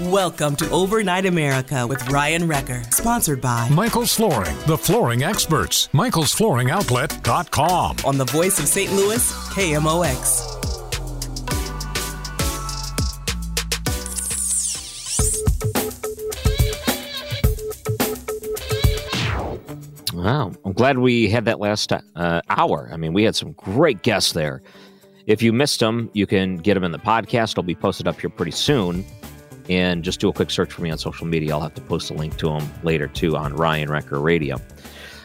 Welcome to Overnight America with Ryan Wrecker, sponsored by Michael's Flooring, the flooring experts. Michael'sFlooringOutlet.com. on the voice of St. Louis, KMOX. Wow. I'm glad we had that last uh, hour. I mean, we had some great guests there. If you missed them, you can get them in the podcast. It'll be posted up here pretty soon. And just do a quick search for me on social media. I'll have to post a link to them later, too, on Ryan Wrecker Radio.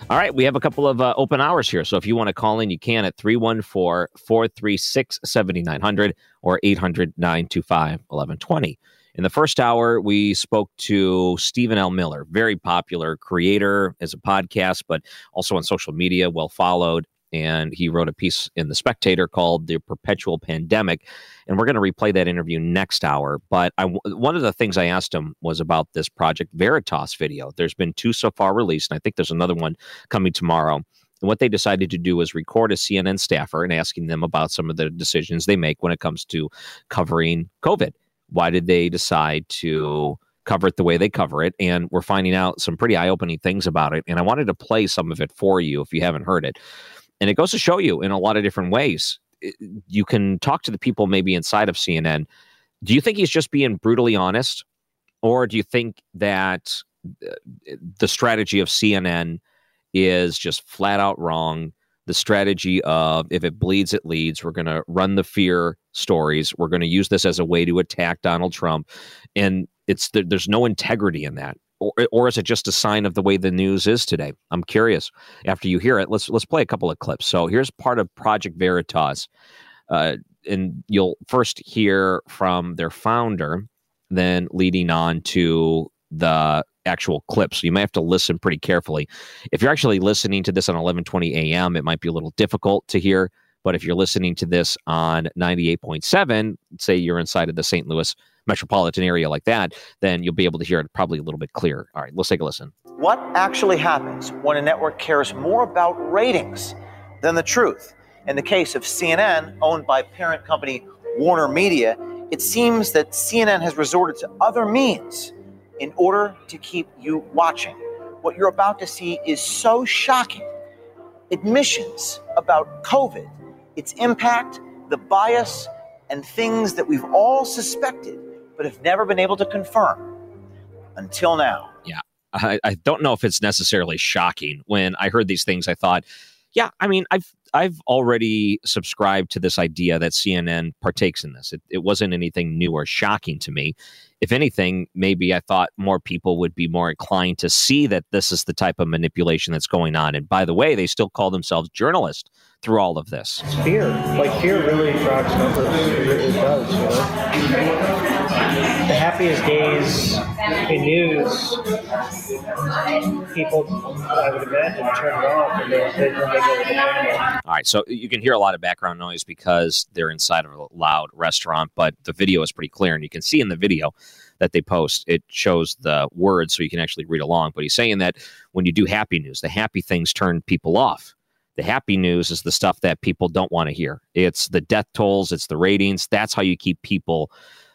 All right, we have a couple of uh, open hours here. So if you want to call in, you can at 314 436 7900 or 800 925 1120. In the first hour, we spoke to Stephen L. Miller, very popular creator as a podcast, but also on social media, well followed. And he wrote a piece in The Spectator called The Perpetual Pandemic. And we're going to replay that interview next hour. But I, one of the things I asked him was about this Project Veritas video. There's been two so far released, and I think there's another one coming tomorrow. And what they decided to do was record a CNN staffer and asking them about some of the decisions they make when it comes to covering COVID. Why did they decide to cover it the way they cover it? And we're finding out some pretty eye opening things about it. And I wanted to play some of it for you if you haven't heard it. And it goes to show you in a lot of different ways. You can talk to the people maybe inside of CNN. Do you think he's just being brutally honest? Or do you think that uh, the strategy of CNN is just flat out wrong? The strategy of if it bleeds, it leads. We're going to run the fear stories. We're going to use this as a way to attack Donald Trump. And it's there's no integrity in that. Or, or is it just a sign of the way the news is today? I'm curious. After you hear it, let's let's play a couple of clips. So here's part of Project Veritas, uh, and you'll first hear from their founder, then leading on to the actual clips. So you may have to listen pretty carefully. If you're actually listening to this on 11:20 a.m., it might be a little difficult to hear. But if you're listening to this on 98.7, say you're inside of the St. Louis metropolitan area like that, then you'll be able to hear it probably a little bit clearer. All right, let's take a listen. What actually happens when a network cares more about ratings than the truth? In the case of CNN, owned by parent company Warner Media, it seems that CNN has resorted to other means in order to keep you watching. What you're about to see is so shocking. Admissions about COVID, its impact, the bias, and things that we've all suspected but have never been able to confirm until now. Yeah. I, I don't know if it's necessarily shocking. When I heard these things, I thought, yeah, I mean, I've I've already subscribed to this idea that CNN partakes in this. It, it wasn't anything new or shocking to me. If anything, maybe I thought more people would be more inclined to see that this is the type of manipulation that's going on. And by the way, they still call themselves journalists through all of this. fear. Like fear really drives numbers. It, does. You know? The happiest days in news, people, I would imagine, turn it off and they, they, they go with the. All right, so you can hear a lot of background noise because they're inside of a loud restaurant, but the video is pretty clear, and you can see in the video that they post it shows the words so you can actually read along. But he's saying that when you do happy news, the happy things turn people off. The happy news is the stuff that people don't want to hear. It's the death tolls, it's the ratings. That's how you keep people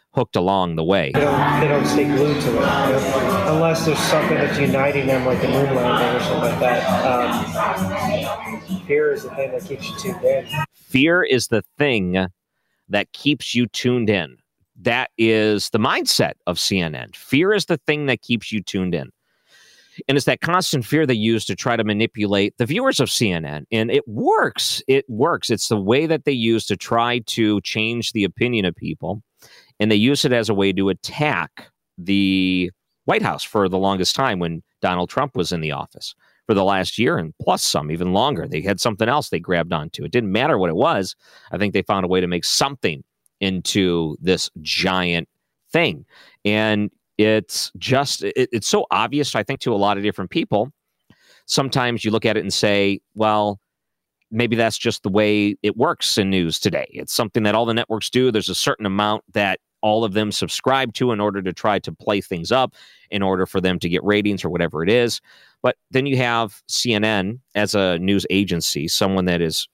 hooked along the way. They don't, they don't stay glued to it, unless there's something that's uniting them, like the moon landing or something like that. Um, fear is the thing that keeps you tuned in. Fear is the thing that keeps you tuned in. That is the mindset of CNN. Fear is the thing that keeps you tuned in. And it's that constant fear they use to try to manipulate the viewers of CNN. And it works. It works. It's the way that they use to try to change the opinion of people. And they use it as a way to attack the White House for the longest time when Donald Trump was in the office for the last year and plus some, even longer. They had something else they grabbed onto. It didn't matter what it was. I think they found a way to make something into this giant thing. And it's just, it, it's so obvious, I think, to a lot of different people. Sometimes you look at it and say, well, maybe that's just the way it works in news today. It's something that all the networks do. There's a certain amount that all of them subscribe to in order to try to play things up, in order for them to get ratings or whatever it is. But then you have CNN as a news agency, someone that is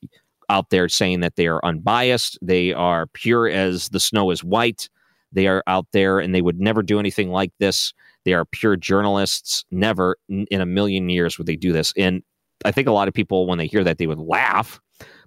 out there saying that they are unbiased, they are pure as the snow is white. They are out there and they would never do anything like this. They are pure journalists. Never in a million years would they do this. And I think a lot of people, when they hear that, they would laugh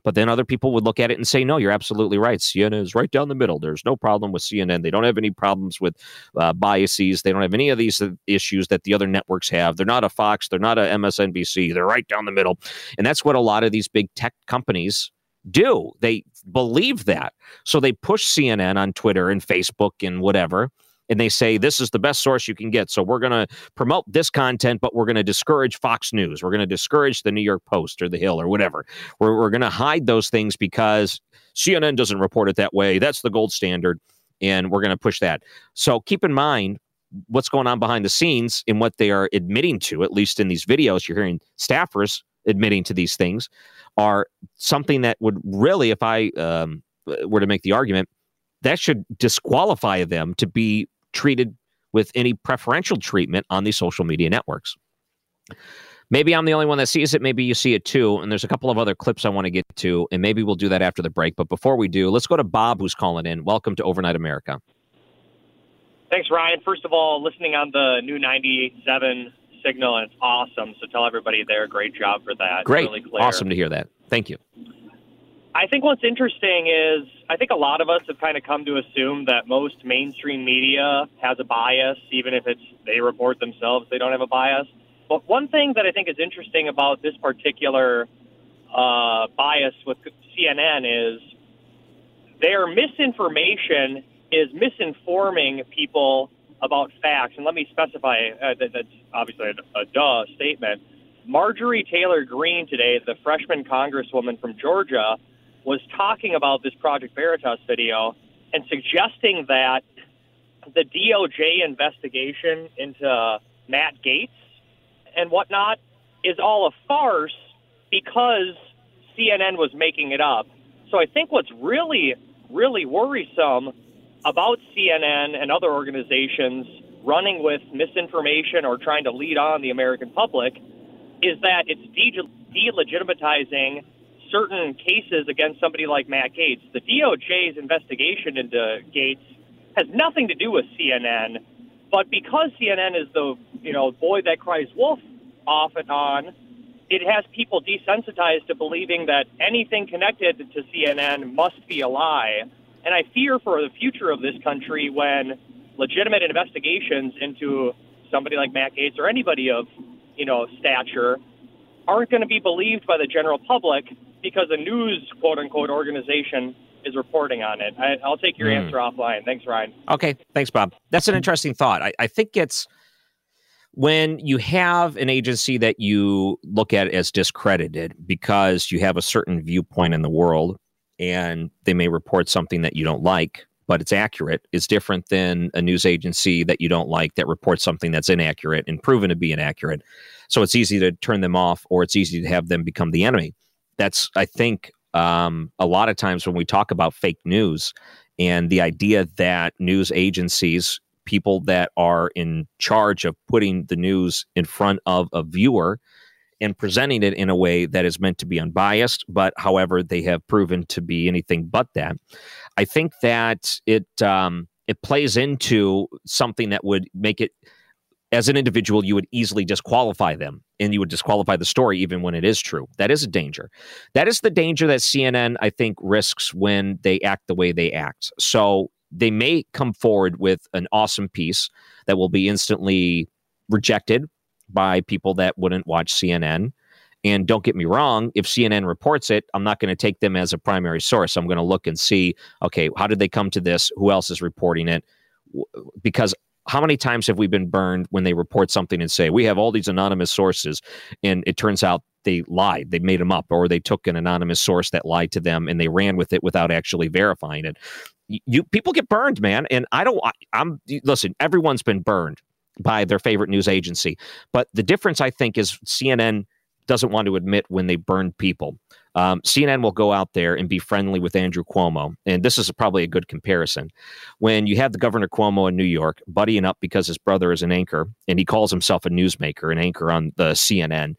but then other people would look at it and say, no, you're absolutely right. CNN is right down the middle. There's no problem with CNN. They don't have any problems with uh, biases. They don't have any of these uh, issues that the other networks have. They're not a Fox. They're not a MSNBC. They're right down the middle. And that's what a lot of these big tech companies do. They believe that. So they push CNN on Twitter and Facebook and whatever and they say this is the best source you can get. So we're going to promote this content, but we're going to discourage Fox News. We're going to discourage the New York Post or the Hill or whatever. We're, we're going to hide those things because CNN doesn't report it that way. That's the gold standard. And we're going to push that. So keep in mind what's going on behind the scenes and what they are admitting to, at least in these videos. You're hearing staffers admitting to these things are something that would really, if I um, were to make the argument, that should disqualify them to be treated with any preferential treatment on these social media networks. Maybe I'm the only one that sees it. Maybe you see it too. And there's a couple of other clips I want to get to, and maybe we'll do that after the break. But before we do, let's go to Bob, who's calling in. Welcome to Overnight America. Thanks, Ryan. First of all, listening on the new 98.7 signal, and it's awesome. So tell everybody there, great job for that. Great. Really clear. Awesome to hear that. Thank you. I think what's interesting is I think a lot of us have kind of come to assume that most mainstream media has a bias, even if it's they report themselves they don't have a bias. But one thing that I think is interesting about this particular uh, bias with CNN is their misinformation is misinforming people about facts. And let me specify uh, that, that's obviously a, a duh statement. Marjorie Taylor Greene today, the freshman congresswoman from Georgia, was talking about this Project Veritas video and suggesting that the DOJ investigation into Matt Gaetz and whatnot is all a farce because CNN was making it up. So I think what's really, really worrisome about CNN and other organizations running with misinformation or trying to lead on the American public is that it's de- delegitimizing certain cases against somebody like Matt Gaetz. The DOJ's investigation into Gaetz has nothing to do with CNN, but because CNN is the you know boy that cries wolf off and on, it has people desensitized to believing that anything connected to CNN must be a lie. And I fear for the future of this country when legitimate investigations into somebody like Matt Gaetz or anybody of you know stature aren't going to be believed by the general public because a news quote unquote organization is reporting on it. I, will take your mm. answer offline. Thanks, Ryan. Okay. Thanks, Bob. That's an interesting thought. I, I think it's when you have an agency that you look at as discredited because you have a certain viewpoint in the world and they may report something that you don't like but it's accurate is different than a news agency that you don't like that reports something that's inaccurate and proven to be inaccurate. So it's easy to turn them off or it's easy to have them become the enemy. That's I think um, a lot of times when we talk about fake news and the idea that news agencies, people that are in charge of putting the news in front of a viewer and presenting it in a way that is meant to be unbiased, but however, they have proven to be anything but that. I think that it um, it plays into something that would make it as an individual you would easily disqualify them and you would disqualify the story even when it is true. That is a danger. That is the danger that cnn i think risks when they act the way they act. So they may come forward with an awesome piece that will be instantly rejected by people that wouldn't watch cnn and don't get me wrong, if CNN reports it, I'm not going to take them as a primary source. I'm going to look and see, okay, how did they come to this? Who else is reporting it? Because how many times have we been burned when they report something and say, we have all these anonymous sources, and it turns out they lied, they made them up, or they took an anonymous source that lied to them and they ran with it without actually verifying it. You people get burned, man. And I don't, I'm, listen, everyone's been burned by their favorite news agency. But the difference, I think, is CNN doesn't want to admit when they burn people. Um, CNN will go out there and be friendly with Andrew Cuomo. And this is probably a good comparison. When you have the Governor Cuomo in New York buddying up because his brother is an anchor and he calls himself a newsmaker, an anchor on the CNN.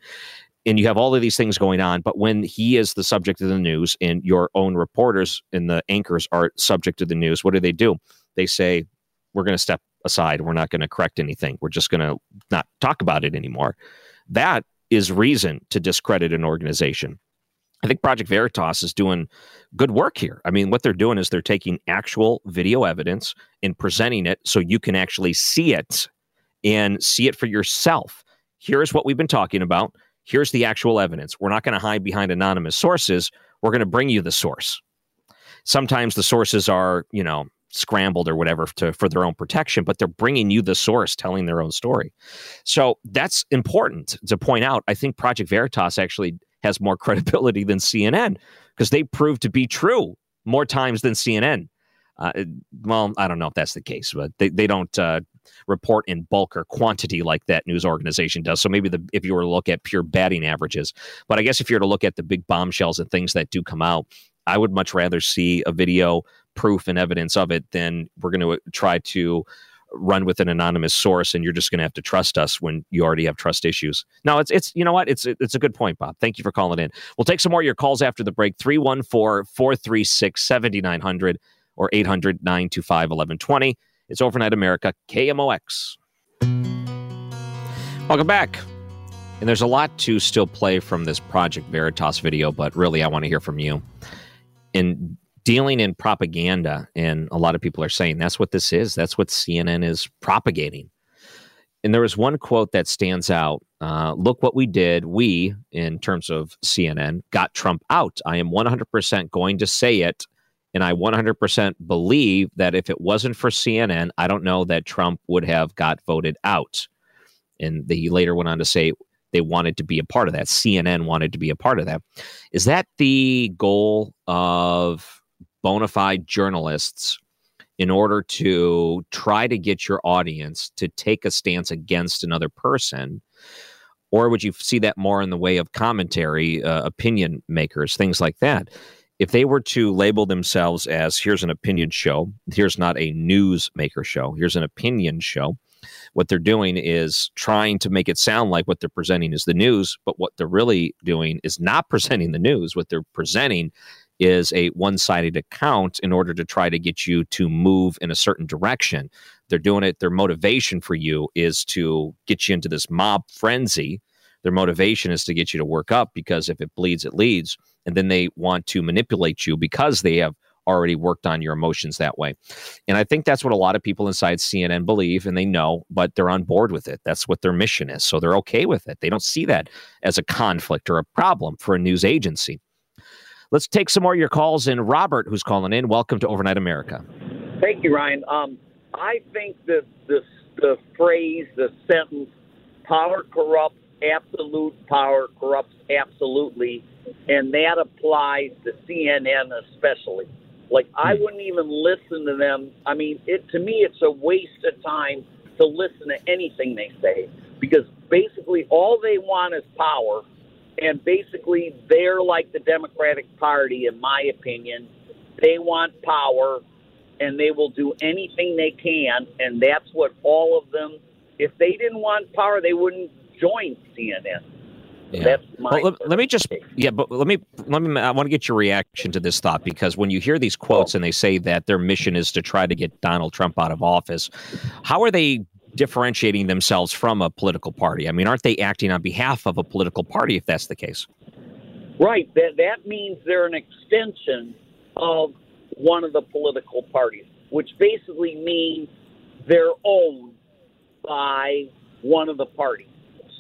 And you have all of these things going on. But when he is the subject of the news and your own reporters and the anchors are subject to the news, what do they do? They say, we're going to step aside. We're not going to correct anything. We're just going to not talk about it anymore. That is reason to discredit an organization. I think Project Veritas is doing good work here. I mean, what they're doing is they're taking actual video evidence and presenting it so you can actually see it and see it for yourself. Here's what we've been talking about. Here's the actual evidence. We're not going to hide behind anonymous sources. We're going to bring you the source. Sometimes the sources are, you know, scrambled or whatever to, for their own protection, but they're bringing you the source telling their own story. So that's important to point out. I think Project Veritas actually has more credibility than CNN because they proved to be true more times than CNN. Uh, well, I don't know if that's the case, but they, they don't uh, report in bulk or quantity like that news organization does. So maybe the, if you were to look at pure batting averages, but I guess if you were to look at the big bombshells and things that do come out, I would much rather see a video proof and evidence of it, then we're going to uh, try to run with an anonymous source and you're just going to have to trust us when you already have trust issues. No, it's it's you know what? It's it's a good point, Bob. Thank you for calling in. We'll take some more of your calls after the break. 314-436-7900 or 800-925-1120. It's Overnight America KMOX. Welcome back. And there's a lot to still play from this Project Veritas video, but really I want to hear from you. And dealing in propaganda. And a lot of people are saying that's what this is. That's what CNN is propagating. And there was one quote that stands out. Uh, Look what we did. We, in terms of CNN, got Trump out. I am 100% going to say it. And I 100% believe that if it wasn't for CNN, I don't know that Trump would have got voted out. And he later went on to say they wanted to be a part of that. CNN wanted to be a part of that. Is that the goal of bona fide journalists in order to try to get your audience to take a stance against another person? Or would you see that more in the way of commentary, uh, opinion makers, things like that? If they were to label themselves as here's an opinion show, here's not a news maker show, here's an opinion show, what they're doing is trying to make it sound like what they're presenting is the news, but what they're really doing is not presenting the news. What they're presenting is a one sided account in order to try to get you to move in a certain direction. They're doing it, their motivation for you is to get you into this mob frenzy. Their motivation is to get you to work up because if it bleeds, it leads. And then they want to manipulate you because they have already worked on your emotions that way. And I think that's what a lot of people inside CNN believe and they know, but they're on board with it. That's what their mission is. So they're okay with it. They don't see that as a conflict or a problem for a news agency. Let's take some more of your calls. in. Robert, who's calling in, welcome to Overnight America. Thank you, Ryan. Um, I think that the, the phrase, the sentence, power corrupts, absolute power corrupts absolutely, and that applies to CNN especially. Like, I hmm. wouldn't even listen to them. I mean, it to me, it's a waste of time to listen to anything they say because basically all they want is power and basically they're like the Democratic Party, in my opinion. They want power, and they will do anything they can, and that's what all of them. If they didn't want power, they wouldn't join CNN. Yeah. That's my. Well, let, let me just yeah, but let me let me. I want to get your reaction to this thought because when you hear these quotes and they say that their mission is to try to get Donald Trump out of office, how are they differentiating themselves from a political party? I mean, aren't they acting on behalf of a political party if that's the case? Right. That that means they're an extension of one of the political parties, which basically means they're owned by one of the parties.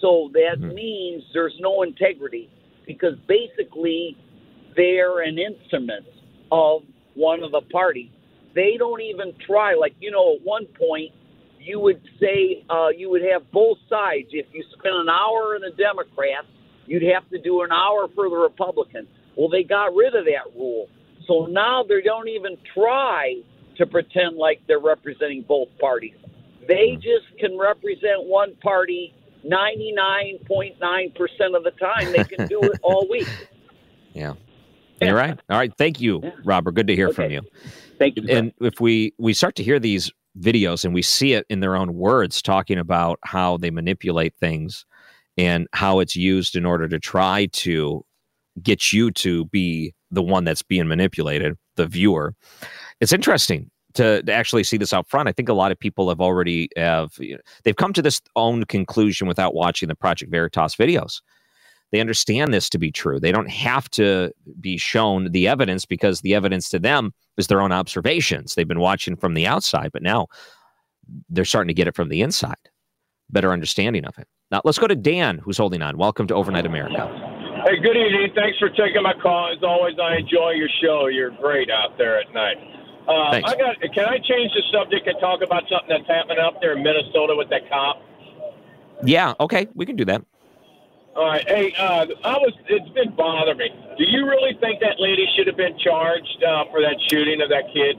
So that Mm-hmm. means there's no integrity because basically they're an instrument of one of the parties. They don't even try. Like, you know, at one point, you would say uh, you would have both sides. If you spent an hour in the Democrats, you'd have to do an hour for the Republicans. Well, they got rid of that rule. So now they don't even try to pretend like they're representing both parties. They just can represent one party 99.9% of the time. They can do it all week. Yeah. You're right. All right. Thank you, Robert. Good to hear from you. Thank you. And if we we start to hear these videos and we see it in their own words talking about how they manipulate things and how it's used in order to try to get you to be the one that's being manipulated, the viewer. It's interesting to, to actually see this out front. I think a lot of people have already have you know, they've come to this own conclusion without watching the Project Veritas videos. They understand this to be true. They don't have to be shown the evidence because the evidence to them is their own observations. They've been watching from the outside, but now they're starting to get it from the inside. Better understanding of it. Now let's go to Dan, who's holding on. Welcome to Overnight America. Hey, good evening. Thanks for taking my call. As always, I enjoy your show. You're great out there at night. Uh, Thanks. I got. Can I change the subject and talk about something that's happening up there in Minnesota with that cop? Yeah, okay, we can do that. All right. Hey, uh, I was. It's been bothering me. Do you really think that lady should have been charged uh, for that shooting of that kid?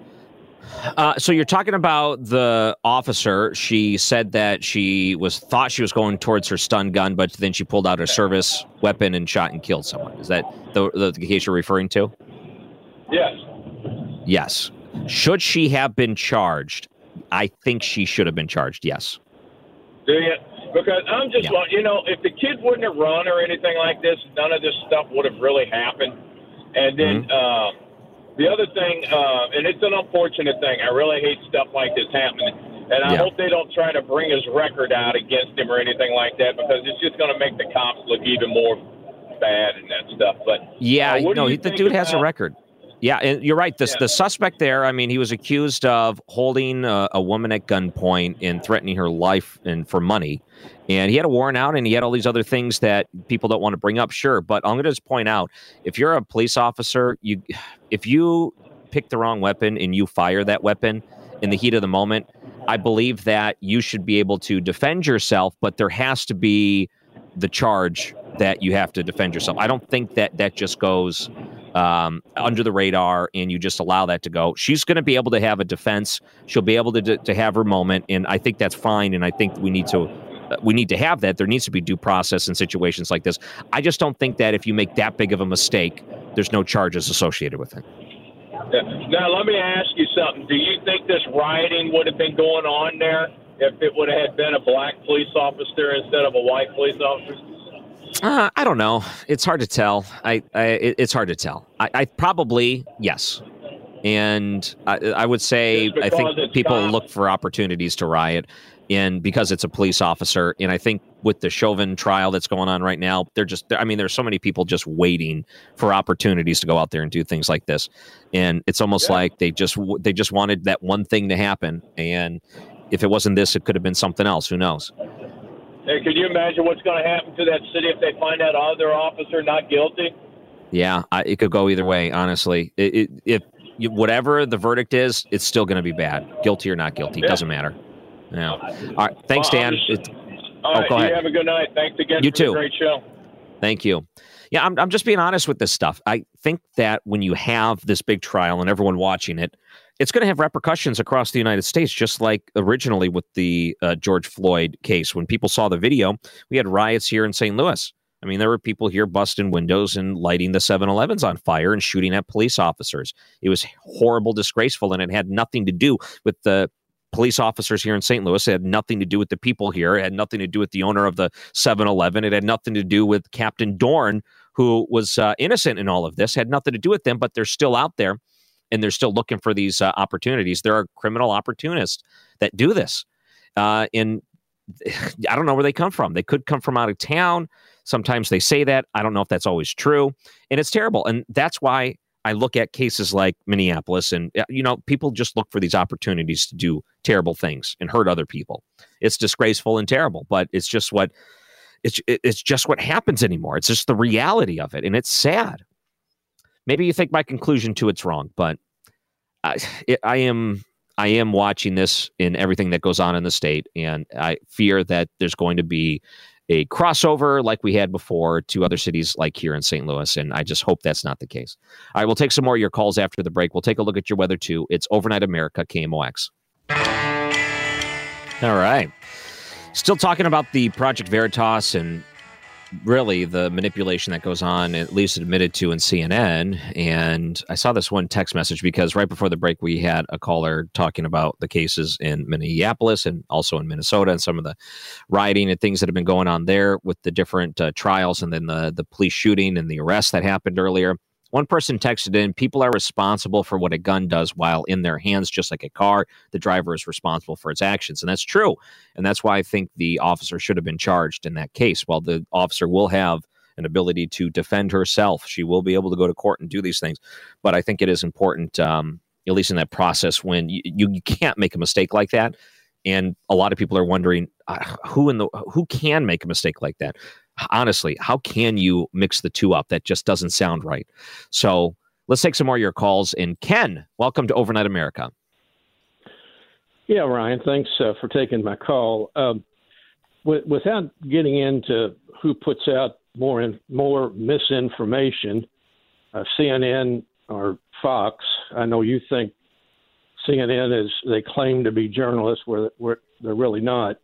Uh, so you're talking about the officer. She said that she was thought she was going towards her stun gun, but then she pulled out her service weapon and shot and killed someone. Is that the, the, the case you're referring to? Yes. Yes. Should she have been charged? I think she should have been charged. Yes. Do you? Because I'm just, Yeah. like, you know, if the kid wouldn't have run or anything like this, none of this stuff would have really happened. And then Mm-hmm. uh, the other thing, uh, and it's an unfortunate thing. I really hate stuff like this happening. And I Yeah. hope they don't try to bring his record out against him or anything like that because it's just going to make the cops look even more bad and that stuff. But Yeah, uh, no, he, the dude has a record. Yeah, and you're right. The, Yeah. the suspect there, I mean, he was accused of holding a, a woman at gunpoint and threatening her life and for money. And he had a warrant out and he had all these other things that people don't want to bring up, sure. But I'm going to just point out if you're a police officer, you if you pick the wrong weapon and you fire that weapon in the heat of the moment, I believe that you should be able to defend yourself, but there has to be the charge that you have to defend yourself. I don't think that that just goes um, under the radar and you just allow that to go. She's going to be able to have a defense. She'll be able to to have her moment, and I think that's fine. And I think we need to uh, we need to have that. There needs to be due process in situations like this. I just don't think that if you make that big of a mistake, there's no charges associated with it. Now, let me ask you something. Do you think this rioting would have been going on there if it would have had been a black police officer instead of a white police officer? Uh, I don't know. It's hard to tell. I, I it- it's hard to tell. I, I probably yes, and I, I would say I think people cops. look for opportunities to riot, and because it's a police officer, and I think with the Chauvin trial that's going on right now, they're just. I mean, there's so many people just waiting for opportunities to go out there and do things like this, and it's almost like they just they just wanted that one thing to happen, and if it wasn't this, it could have been something else. Who knows? Hey, could you imagine what's going to happen to that city if they find out oh, other officer not guilty? Yeah, I, it could go either way. Honestly, it, it, if whatever the verdict is, it's still going to be bad, guilty or not guilty. Yeah. Doesn't matter. Yeah. All right. Thanks, Well, Dan. just- It- All Oh, right, go you ahead. have a good night. Thanks again You for too. great show. Thank you. Yeah, I'm, I'm just being honest with this stuff. I think that when you have this big trial and everyone watching it, it's going to have repercussions across the United States, just like originally with the uh, George Floyd case. When people saw the video, we had riots here in St. Louis. I mean, there were people here busting windows and lighting the 7 Elevens on fire and shooting at police officers. It was horrible, disgraceful, and it had nothing to do with the police officers here in St. Louis. It had nothing to do with the people here. It had nothing to do with the owner of the 7 Eleven. It had nothing to do with Captain Dorn, who was uh, innocent in all of this. It had nothing to do with them, but they're still out there and they're still looking for these uh, opportunities. There are criminal opportunists that do this. Uh, and I don't know where they come from. They could come from out of town. Sometimes they say that. I don't know if that's always true. And it's terrible. And that's why I look at cases like Minneapolis and, you know, people just look for these opportunities to do terrible things and hurt other people. It's disgraceful and terrible, but it's just what. It's, it's just what happens anymore. It's just the reality of it. And it's sad. Maybe you think my conclusion to it's wrong, but I, it, I am I am watching this in everything that goes on in the state, and I fear that there's going to be a crossover like we had before to other cities like here in St. Louis. And I just hope that's not the case. Right, we'll take some more of your calls after the break. We'll take a look at your weather too. It's Overnight America, KMOX. All right. Still talking about the Project Veritas and really the manipulation that goes on, at least admitted to in CNN. And I saw this one text message because right before the break, we had a caller talking about the cases in Minneapolis and also in Minnesota and some of the rioting and things that have been going on there with the different uh, trials and then the, the police shooting and the arrest that happened earlier. One person texted in, people are responsible for what a gun does while in their hands, just like a car. The driver is responsible for its actions. And that's true. And that's why I think the officer should have been charged in that case. While the officer will have an ability to defend herself, she will be able to go to court and do these things. But I think it is important, um, at least in that process, when you, you can't make a mistake like that. And a lot of people are wondering uh, who in the who can make a mistake like that honestly, how can you mix the two up? That just doesn't sound right. So let's take some more of your calls. And Ken, welcome to Overnight America. Yeah, Ryan, thanks uh, for taking my call. Um, w- without getting into who puts out more in, more misinformation, uh, CNN or Fox, I know you think CNN is they claim to be journalists where, where they're really not.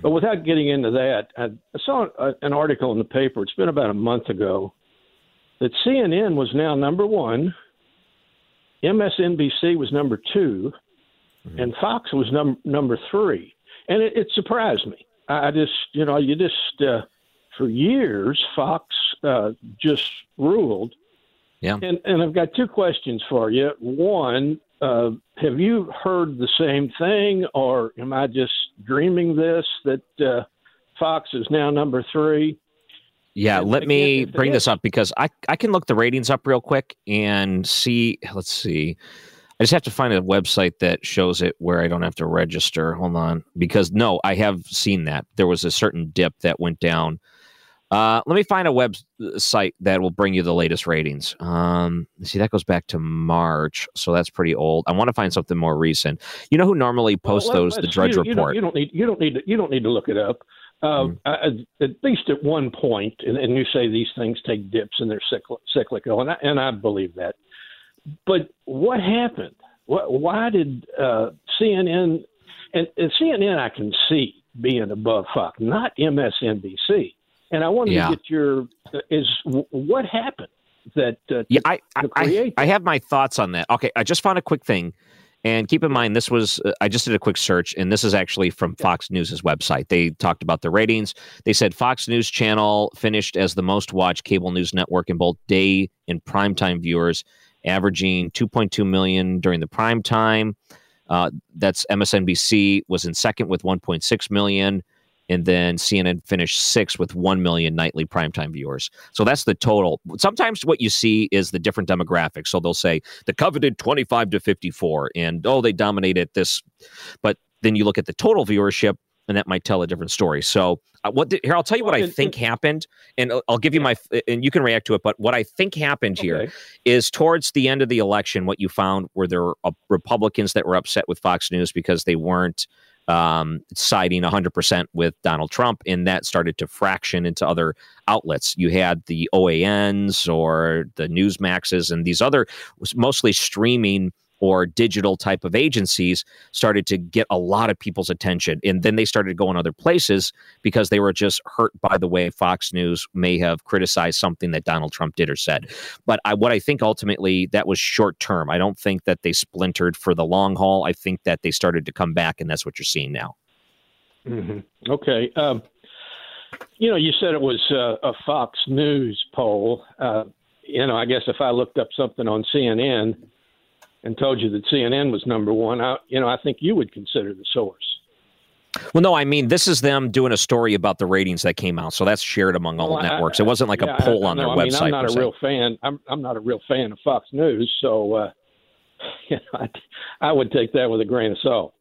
But without getting into that, I saw an article in the paper. It's been about a month ago that CNN was now number one, MSNBC was number 2 mm-hmm. and Fox was num- number three. And it, it surprised me. I, I just, you know, you just uh, for years Fox uh, just ruled. Yeah. And and I've got two questions for you. One, uh, have you heard the same thing, or am I just dreaming this that uh, Fox is now number three? Yeah, and let me bring this up because I, I can look the ratings up real quick and see. Let's see. I just have to find a website that shows it where I don't have to register. Hold on. Because no, I have seen that. There was a certain dip that went down uh, let me find a website that will bring you the latest ratings. Um, see, that goes back to March, so that's pretty old. I want to find something more recent. You know who normally posts well, those? The Drudge you, Report. You don't, you don't, need. You don't need. To, you don't need to look it up. Uh, mm. at least at one point, and, and, you say these things take dips and they're cyclical, and I, and I believe that. But what happened? What, why did uh, CNN and, and CNN I can see being above Fox, not MSNBC. And I wanted yeah. to get your is what happened that uh, yeah I I, I have my thoughts on that. Okay, I just found a quick thing. And keep in mind, this was, uh, I just did a quick search, and this is actually from Fox News' website. They talked about the ratings. They said Fox News Channel finished as the most watched cable news network in both day and primetime viewers, averaging 2.2 million during the prime time. Uh, that's MSNBC was in second with 1.6 million and then CNN finished sixth with 1 million nightly primetime viewers. So that's the total. Sometimes what you see is the different demographics. So they'll say the coveted 25 to 54, and oh, they dominated this. But then you look at the total viewership, and that might tell a different story. So, uh, what did, here? I'll tell you what I think happened, and I'll give you my, and you can react to it. But what I think happened okay. here is towards the end of the election, what you found were there were uh, Republicans that were upset with Fox News because they weren't um, siding 100% with Donald Trump, and that started to fraction into other outlets. You had the OANs or the Newsmaxes and these other mostly streaming or digital type of agencies started to get a lot of people's attention. And then they started going other places because they were just hurt by the way Fox News may have criticized something that Donald Trump did or said. But I, what I think ultimately that was short term. I don't think that they splintered for the long haul. I think that they started to come back, and that's what you're seeing now. Mm-hmm. Okay. Um, you know, you said it was uh, a Fox News poll. Uh, you know, I guess if I looked up something on CNN and told you that CNN was number one, I, you know, I think you would consider the source. Well, no, I mean this is them doing a story about the ratings that came out, so that's shared among all well, networks. it wasn't like yeah, a poll on their I mean, website. I'm not a real fan. I'm I'm not a real fan of Fox News, so uh, you know, I, I would take that with a grain of salt.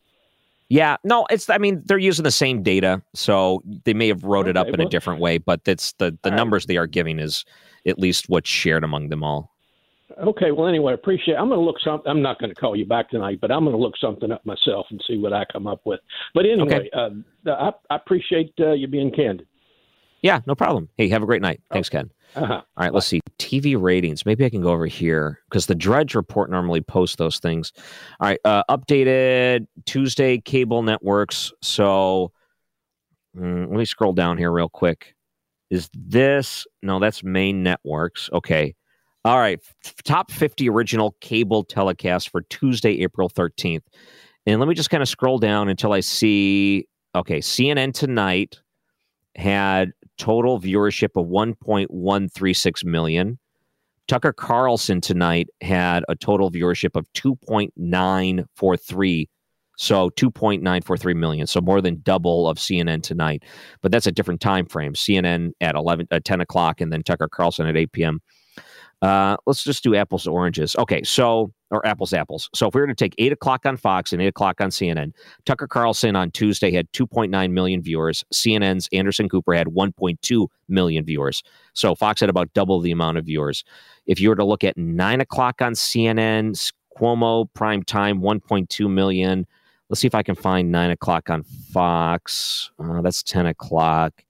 Yeah, no, it's. I mean, they're using the same data, so they may have wrote okay, it up in well, a different way, but it's the the numbers right. they are giving is at least what's shared among them all. Okay, well, anyway, appreciate. I'm going to look some. I'm not going to call you back tonight, but I'm going to look something up myself and see what I come up with. But anyway, okay. uh, I, I, appreciate uh, you being candid. Yeah, no problem. Hey, have a great night. Thanks, Ken. Uh-huh. All right, let's see. TV ratings. Maybe I can go over here because the Drudge Report normally posts those things. All right, uh, updated Tuesday cable networks. So mm, let me scroll down here real quick. Is this no? That's main networks. Okay. All right, top 50 original cable telecasts for Tuesday, April 13th. And let me just kind of scroll down until I see okay, CNN tonight had total viewership of 1.136 million. Tucker Carlson tonight had a total viewership of 2.943 so 2.943 million so more than double of cnn tonight but that's a different time frame cnn at 11 at 10 o'clock and then tucker carlson at 8 p.m uh, let's just do apples to oranges. Okay, so or apples apples. So if we were to take eight o'clock on Fox and eight o'clock on CNN, Tucker Carlson on Tuesday had 2.9 million viewers. CNN's Anderson Cooper had 1.2 million viewers. So Fox had about double the amount of viewers. If you were to look at nine o'clock on CNN, Cuomo prime time 1.2 million. Let's see if I can find nine o'clock on Fox. Uh, that's 10 o'clock.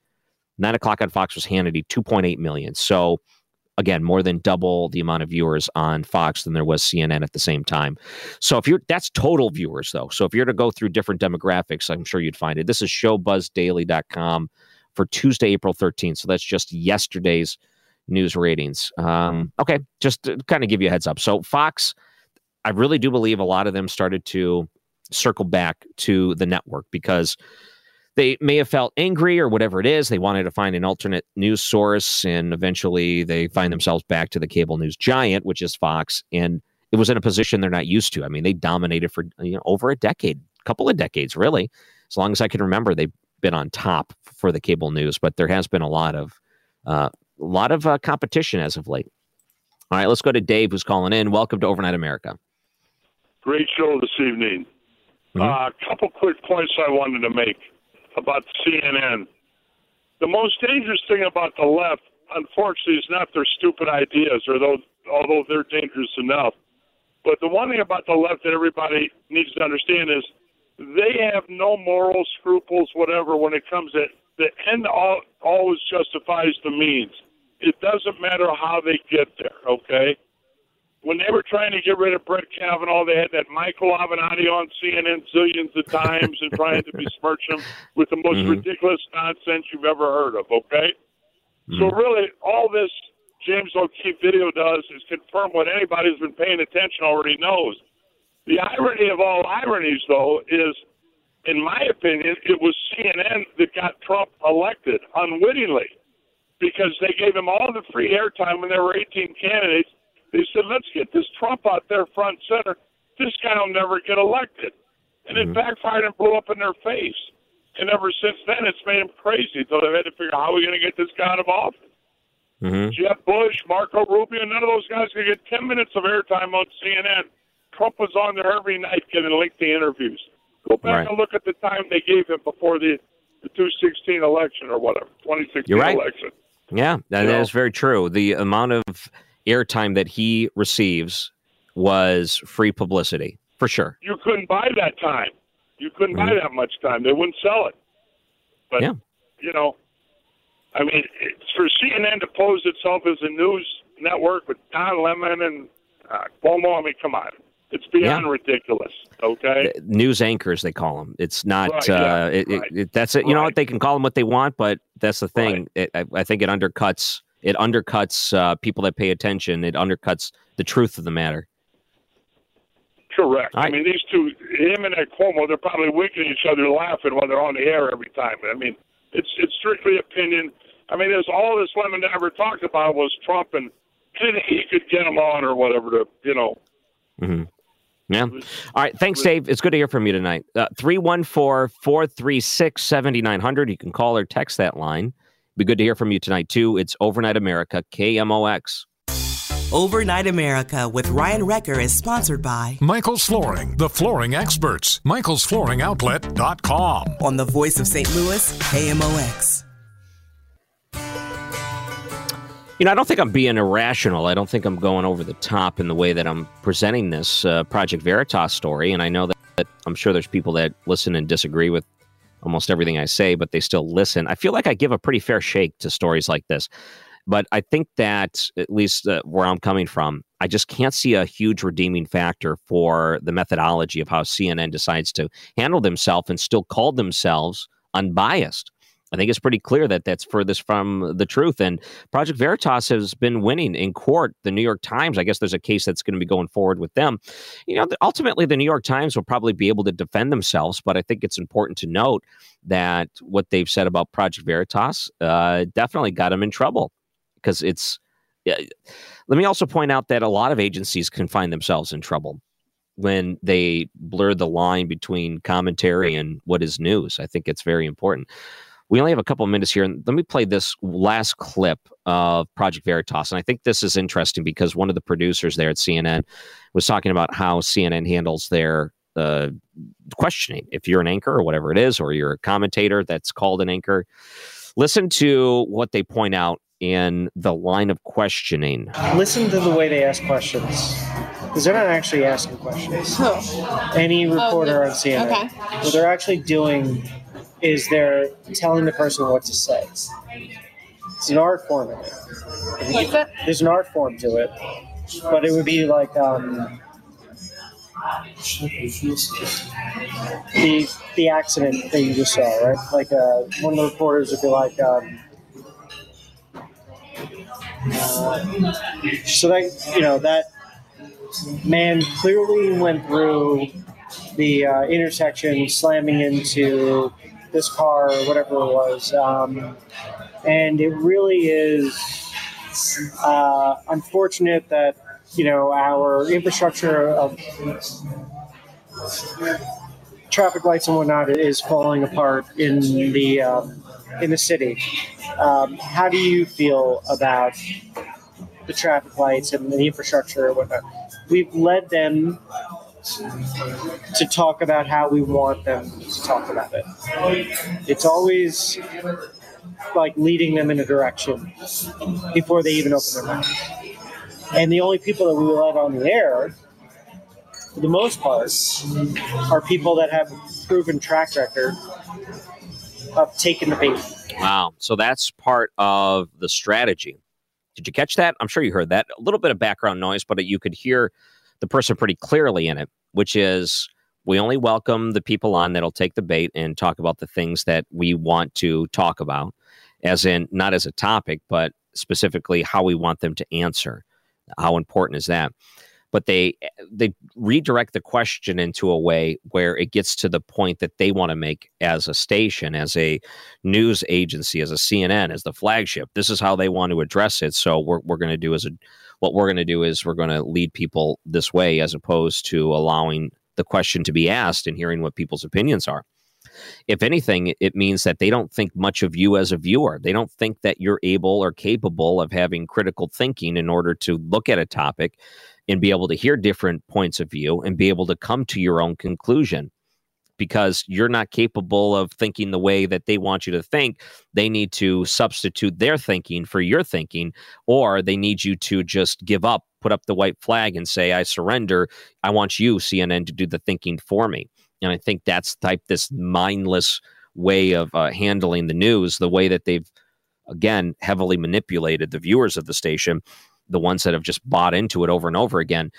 Nine o'clock on Fox was Hannity, 2.8 million. So again more than double the amount of viewers on Fox than there was CNN at the same time. So if you're that's total viewers though. So if you're to go through different demographics, I'm sure you'd find it. This is showbuzzdaily.com for Tuesday, April 13th. So that's just yesterday's news ratings. Um, okay, just to kind of give you a heads up. So Fox, I really do believe a lot of them started to circle back to the network because they may have felt angry or whatever it is. They wanted to find an alternate news source, and eventually they find themselves back to the cable news giant, which is Fox. And it was in a position they're not used to. I mean, they dominated for you know over a decade, a couple of decades, really. As long as I can remember, they've been on top for the cable news. But there has been a lot of uh, a lot of uh, competition as of late. All right, let's go to Dave, who's calling in. Welcome to Overnight America. Great show this evening. A mm-hmm. uh, couple quick points I wanted to make about CNN. The most dangerous thing about the left, unfortunately, is not their stupid ideas, those, although they're dangerous enough. But the one thing about the left that everybody needs to understand is they have no moral scruples, whatever, when it comes to the end all, always justifies the means. It doesn't matter how they get there, okay? When they were trying to get rid of Brett Kavanaugh, they had that Michael Avenatti on CNN zillions of times and trying to besmirch him with the most mm-hmm. ridiculous nonsense you've ever heard of, okay? Mm-hmm. So, really, all this James O'Keefe video does is confirm what anybody who's been paying attention already knows. The irony of all ironies, though, is, in my opinion, it was CNN that got Trump elected unwittingly because they gave him all the free airtime when there were 18 candidates they said, let's get this Trump out there front center. This guy will never get elected. And it mm-hmm. backfired and blew up in their face. And ever since then, it's made them crazy. So they've had to figure out how are we going to get this guy out of office. Mm-hmm. Jeb Bush, Marco Rubio, none of those guys could get 10 minutes of airtime on CNN. Trump was on there every night giving lengthy interviews. Go back right. and look at the time they gave him before the, the 216 election or whatever, 2016 right. election. Yeah, that you is know? very true. The amount of airtime that he receives was free publicity for sure. You couldn't buy that time. You couldn't mm-hmm. buy that much time. They wouldn't sell it. But yeah. you know, I mean, it's for CNN to pose itself as a news network with Don Lemon and uh, Cuomo. I mean, come on. It's beyond yeah. ridiculous. Okay, news anchors they call them. It's not. Right, yeah, uh, it, right. it, it, that's it. You right. know what? They can call them what they want, but that's the thing. I, I, think it undercuts. It undercuts uh, people that pay attention. It undercuts the truth of the matter. Correct. I mean, these two, him and that Cuomo, they're probably winking at each other, laughing while they're on the air every time. I mean, it's it's strictly opinion. I mean, there's all this Lemon ever talked about was Trump and he could get him on or whatever to, you know. Mm-hmm. Yeah. All right. Thanks, Dave. It's good to hear from you tonight. Uh, 314 436 7900. You can call or text that line. Be good to hear from you tonight, too. It's Overnight America, KMOX. Overnight America with Ryan Wrecker is sponsored by Michael's Flooring, the flooring experts. Michael'sFlooringOutlet.com. On the voice of St. Louis, KMOX. You know, I don't think I'm being irrational. I don't think I'm going over the top in the way that I'm presenting this uh, Project Veritas story. And I know that, that I'm sure there's people that listen and disagree with almost everything I say, but they still listen. I feel like I give a pretty fair shake to stories like this. But I think that, at least uh, where I'm coming from, I just can't see a huge redeeming factor for the methodology of how CNN decides to handle themselves and still call themselves unbiased. I think it's pretty clear that that's furthest from the truth. And Project Veritas has been winning in court. The New York Times, I guess there's a case that's going to be going forward with them. You know, ultimately, the New York Times will probably be able to defend themselves, but I think it's important to note that what they've said about Project Veritas uh, definitely got them in trouble because it's. Yeah. Let me also point out that a lot of agencies can find themselves in trouble when they blur the line between commentary and what is news. I think it's very important. We only have a couple of minutes here, and let me play this last clip of Project Veritas. And I think this is interesting because one of the producers there at CNN was talking about how CNN handles their uh, questioning. If you're an anchor or whatever it is, or you're a commentator that's called an anchor, listen to what they point out in the line of questioning. Listen to the way they ask questions. Because they're not actually asking questions. Oh. Any reporter oh, on CNN. Okay. What they're actually doing is they're telling the person what to say. It's an art form in it. There's an art form to it, but it would be like um, the the accident that you just saw, right? Like uh, one of the reporters would be like. Um, uh, so that you know that man clearly went through the uh, intersection, slamming into this car or whatever it was. Um, and it really is uh, unfortunate that you know our infrastructure of traffic lights and whatnot is falling apart in the uh, in the city. Um, how do you feel about the traffic lights and the infrastructure and whatnot? We've led them to talk about how we want them to talk about it. It's always like leading them in a direction before they even open their mouth. And the only people that we will let on the air, for the most part, are people that have proven track record of taking the bait. Wow. So that's part of the strategy. Did you catch that? I'm sure you heard that. A little bit of background noise, but you could hear the person pretty clearly in it, which is we only welcome the people on that'll take the bait and talk about the things that we want to talk about, as in not as a topic, but specifically how we want them to answer. How important is that? But they they redirect the question into a way where it gets to the point that they want to make as a station, as a news agency, as a CNN, as the flagship. This is how they want to address it. So we're we're going to do as a what we're going to do is we're going to lead people this way as opposed to allowing the question to be asked and hearing what people's opinions are. If anything, it means that they don't think much of you as a viewer. They don't think that you're able or capable of having critical thinking in order to look at a topic and be able to hear different points of view and be able to come to your own conclusion because you're not capable of thinking the way that they want you to think. They need to substitute their thinking for your thinking, or they need you to just give up, put up the white flag, and say, I surrender. I want you, CNN, to do the thinking for me. And I think that's type this mindless way of uh, handling the news, the way that they've again heavily manipulated the viewers of the station the ones that have just bought into it over and over again,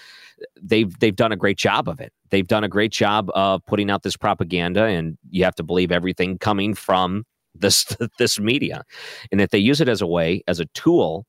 they've they've done a great job of it. They've done a great job of putting out this propaganda, and you have to believe everything coming from this this media, and that they use it as a way, as a tool,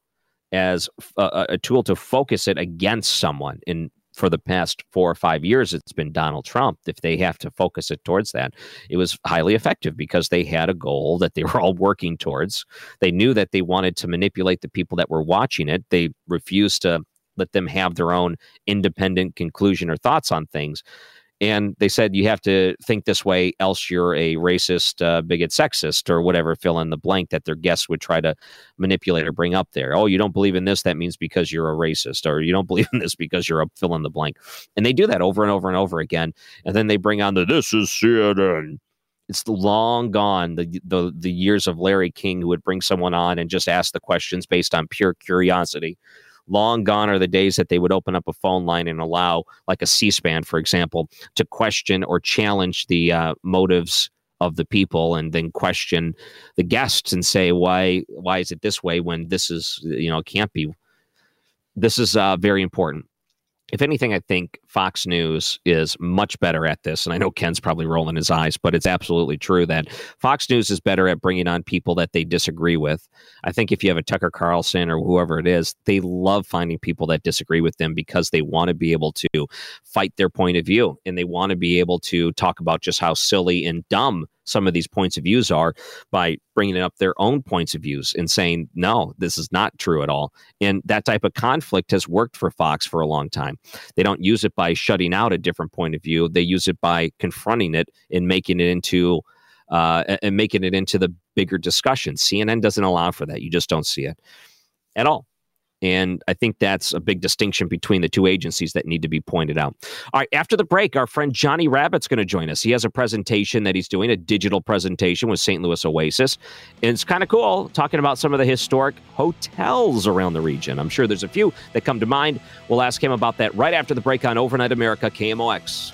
as a, a tool to focus it against someone. And for the past four or five years, it's been Donald Trump. If they have to focus it towards that, it was highly effective because they had a goal that they were all working towards. They knew that they wanted to manipulate the people that were watching it. They refused to let them have their own independent conclusion or thoughts on things. And they said you have to think this way, else you're a racist, uh, bigot, sexist, or whatever fill in the blank that their guests would try to manipulate or bring up there. Oh, you don't believe in this? That means because you're a racist, or you don't believe in this because you're a fill in the blank. And they do that over and over and over again. And then they bring on the this is CNN. It's long gone the, the the years of Larry King who would bring someone on and just ask the questions based on pure curiosity Long gone are the days that they would open up a phone line and allow, like a C SPAN, for example, to question or challenge the uh, motives of the people and then question the guests and say why why is it this way when this is you know can't be this is uh, very important if anything, I think Fox News is much better at this. And I know Ken's probably rolling his eyes, but it's absolutely true that Fox News is better at bringing on people that they disagree with. I think if you have a Tucker Carlson or whoever it is, they love finding people that disagree with them because they want to be able to fight their point of view and they want to be able to talk about just how silly and dumb some of these points of views are by bringing up their own points of views and saying no this is not true at all. And that type of conflict has worked for fox for a long time. They don't use it by shutting out a different point of view. They use it by confronting it and making it into uh, and making it into the bigger discussion. Cnn doesn't allow for that. You just don't see it at all and I think that's a big distinction between the two agencies that need to be pointed out. All right, after the break, our friend Johnny Rabbitt's going to join us. He has a presentation that he's doing, a digital presentation with St. Louis Oasis. And it's kind of cool talking about some of the historic hotels around the region. I'm sure there's a few that come to mind. We'll ask him about that right after the break on Overnight America KMOX.